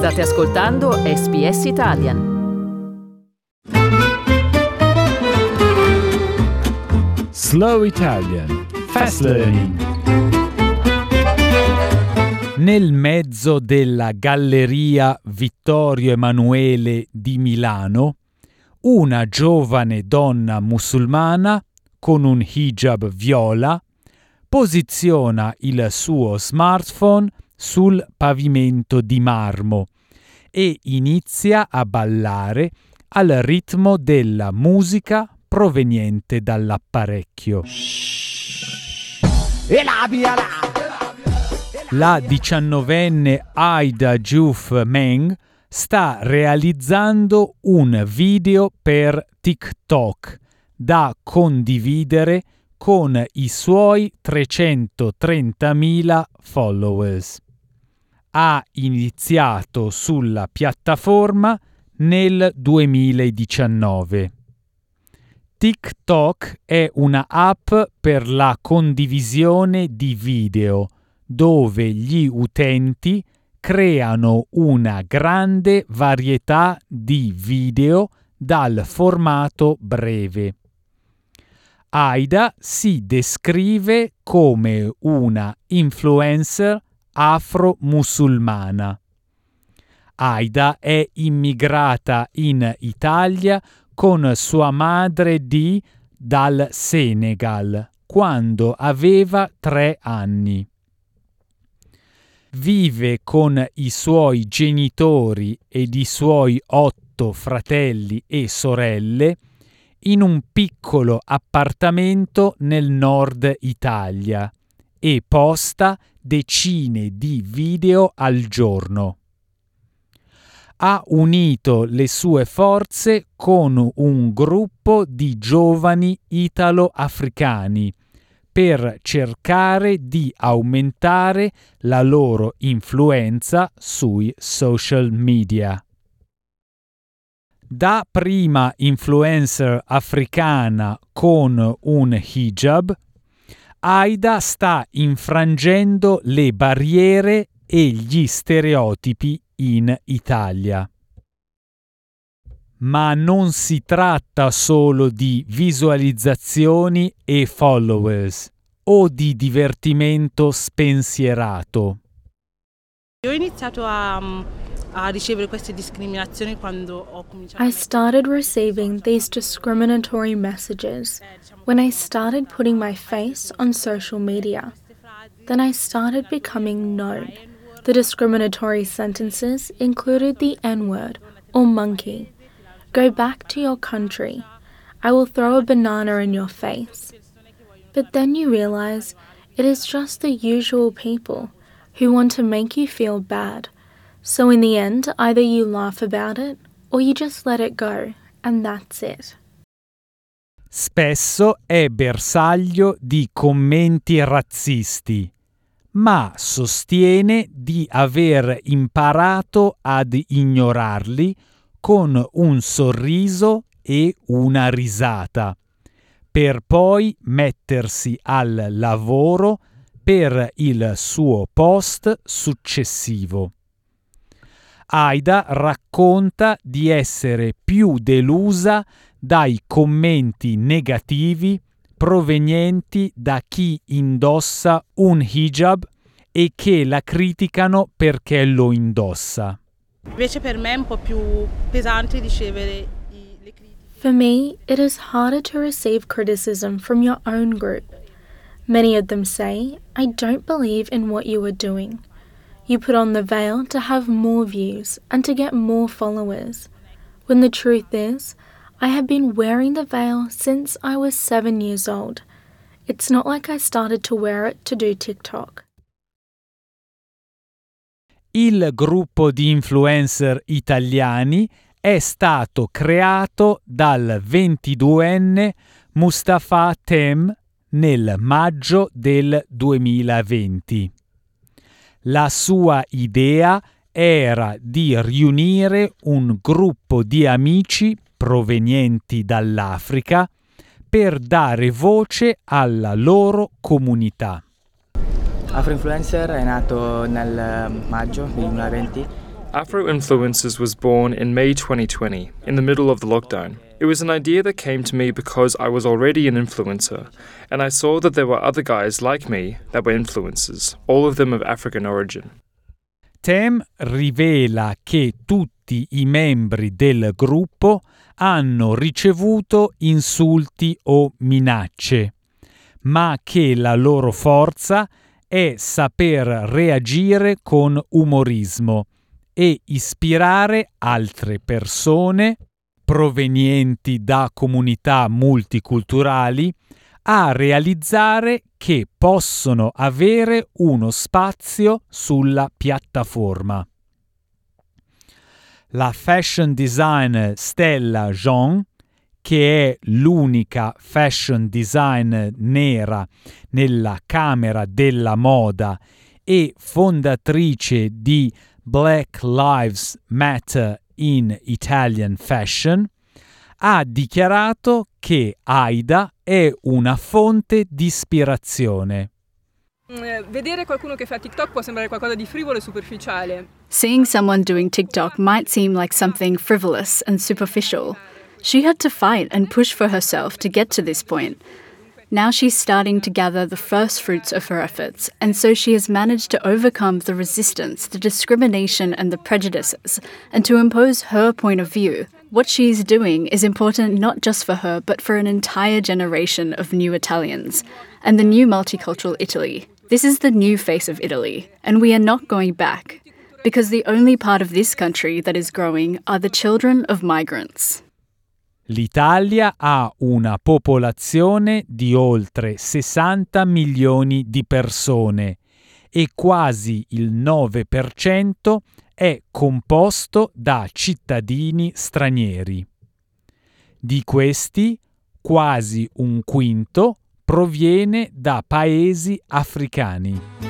State ascoltando SBS Italian. Slow Italian. Fast Learning. Nel mezzo della Galleria Vittorio Emanuele di Milano, una giovane donna musulmana con un hijab viola posiziona il suo smartphone sul pavimento di marmo e inizia a ballare al ritmo della musica proveniente dall'apparecchio. La diciannovenne Aida Juf Meng sta realizzando un video per TikTok da condividere con i suoi 330.000 followers. Ha iniziato sulla piattaforma nel 2019. TikTok è una app per la condivisione di video dove gli utenti creano una grande varietà di video dal formato breve. Aida si descrive come una influencer afro-musulmana. Aida è immigrata in Italia con sua madre di dal Senegal quando aveva tre anni vive con i suoi genitori ed i suoi otto fratelli e sorelle in un piccolo appartamento nel nord Italia e posta decine di video al giorno. Ha unito le sue forze con un gruppo di giovani italo-africani per cercare di aumentare la loro influenza sui social media. Da prima influencer africana con un hijab, Aida sta infrangendo le barriere e gli stereotipi in Italia. Ma non si tratta solo di visualizzazioni e followers o di divertimento spensierato. Io ho iniziato a, a ricevere queste discriminazioni quando ho cominciato I started receiving these discriminatory messages eh, when I started putting my face on social media. Then I started becoming known. The discriminatory sentences included the N word or monkey. Go back to your country. I will throw a banana in your face. But then you realize it is just the usual people who want to make you feel bad. So in the end, either you laugh about it or you just let it go, and that's it. Spesso è bersaglio di commenti razzisti, ma sostiene di aver imparato ad ignorarli con un sorriso e una risata, per poi mettersi al lavoro per il suo post successivo. Aida racconta di essere più delusa dai commenti negativi provenienti da chi indossa un hijab e che la criticano perché lo indossa. Invece per me è un po' più pesante ricevere i- le critiche. For me, it is harder to receive criticism from your own group. Many of them say, I don't believe in what you are doing. You put on the veil to have more views and to get more followers. When the truth is, I have been wearing the veil since I was seven years old. It's not like I started to wear it to do TikTok. Il gruppo di influencer italiani è stato creato dal 22enne Mustafa Tem nel maggio del 2020. La sua idea era di riunire un gruppo di amici provenienti dall'Africa per dare voce alla loro comunità. Afroinfluencer è nato nel maggio del 2020 Afro Influencers was born in May 2020, in the middle of the lockdown. It was an idea that came to me because I was already an influencer, and I saw that there were other guys like me that were influencers, all of them of African origin. Tem rivela che tutti i membri del gruppo hanno ricevuto insulti o minacce, ma che la loro forza è saper reagire con umorismo e ispirare altre persone provenienti da comunità multiculturali a realizzare che possono avere uno spazio sulla piattaforma. La fashion designer Stella Jean, che è l'unica fashion designer nera nella Camera della Moda e fondatrice di Black Lives Matter in Italian Fashion, ha dichiarato che Aida è una fonte di ispirazione. Eh, vedere qualcuno che fa TikTok può sembrare qualcosa di frivolo e superficiale. Seeing someone doing TikTok might seem like something frivolous and superficial. She had to fight and push for herself to get to this point. Now she's starting to gather the first fruits of her efforts, and so she has managed to overcome the resistance, the discrimination, and the prejudices, and to impose her point of view. What she's doing is important not just for her, but for an entire generation of new Italians and the new multicultural Italy. This is the new face of Italy, and we are not going back, because the only part of this country that is growing are the children of migrants. L'Italia ha una popolazione di oltre 60 milioni di persone e quasi il 9% è composto da cittadini stranieri. Di questi, quasi un quinto proviene da paesi africani.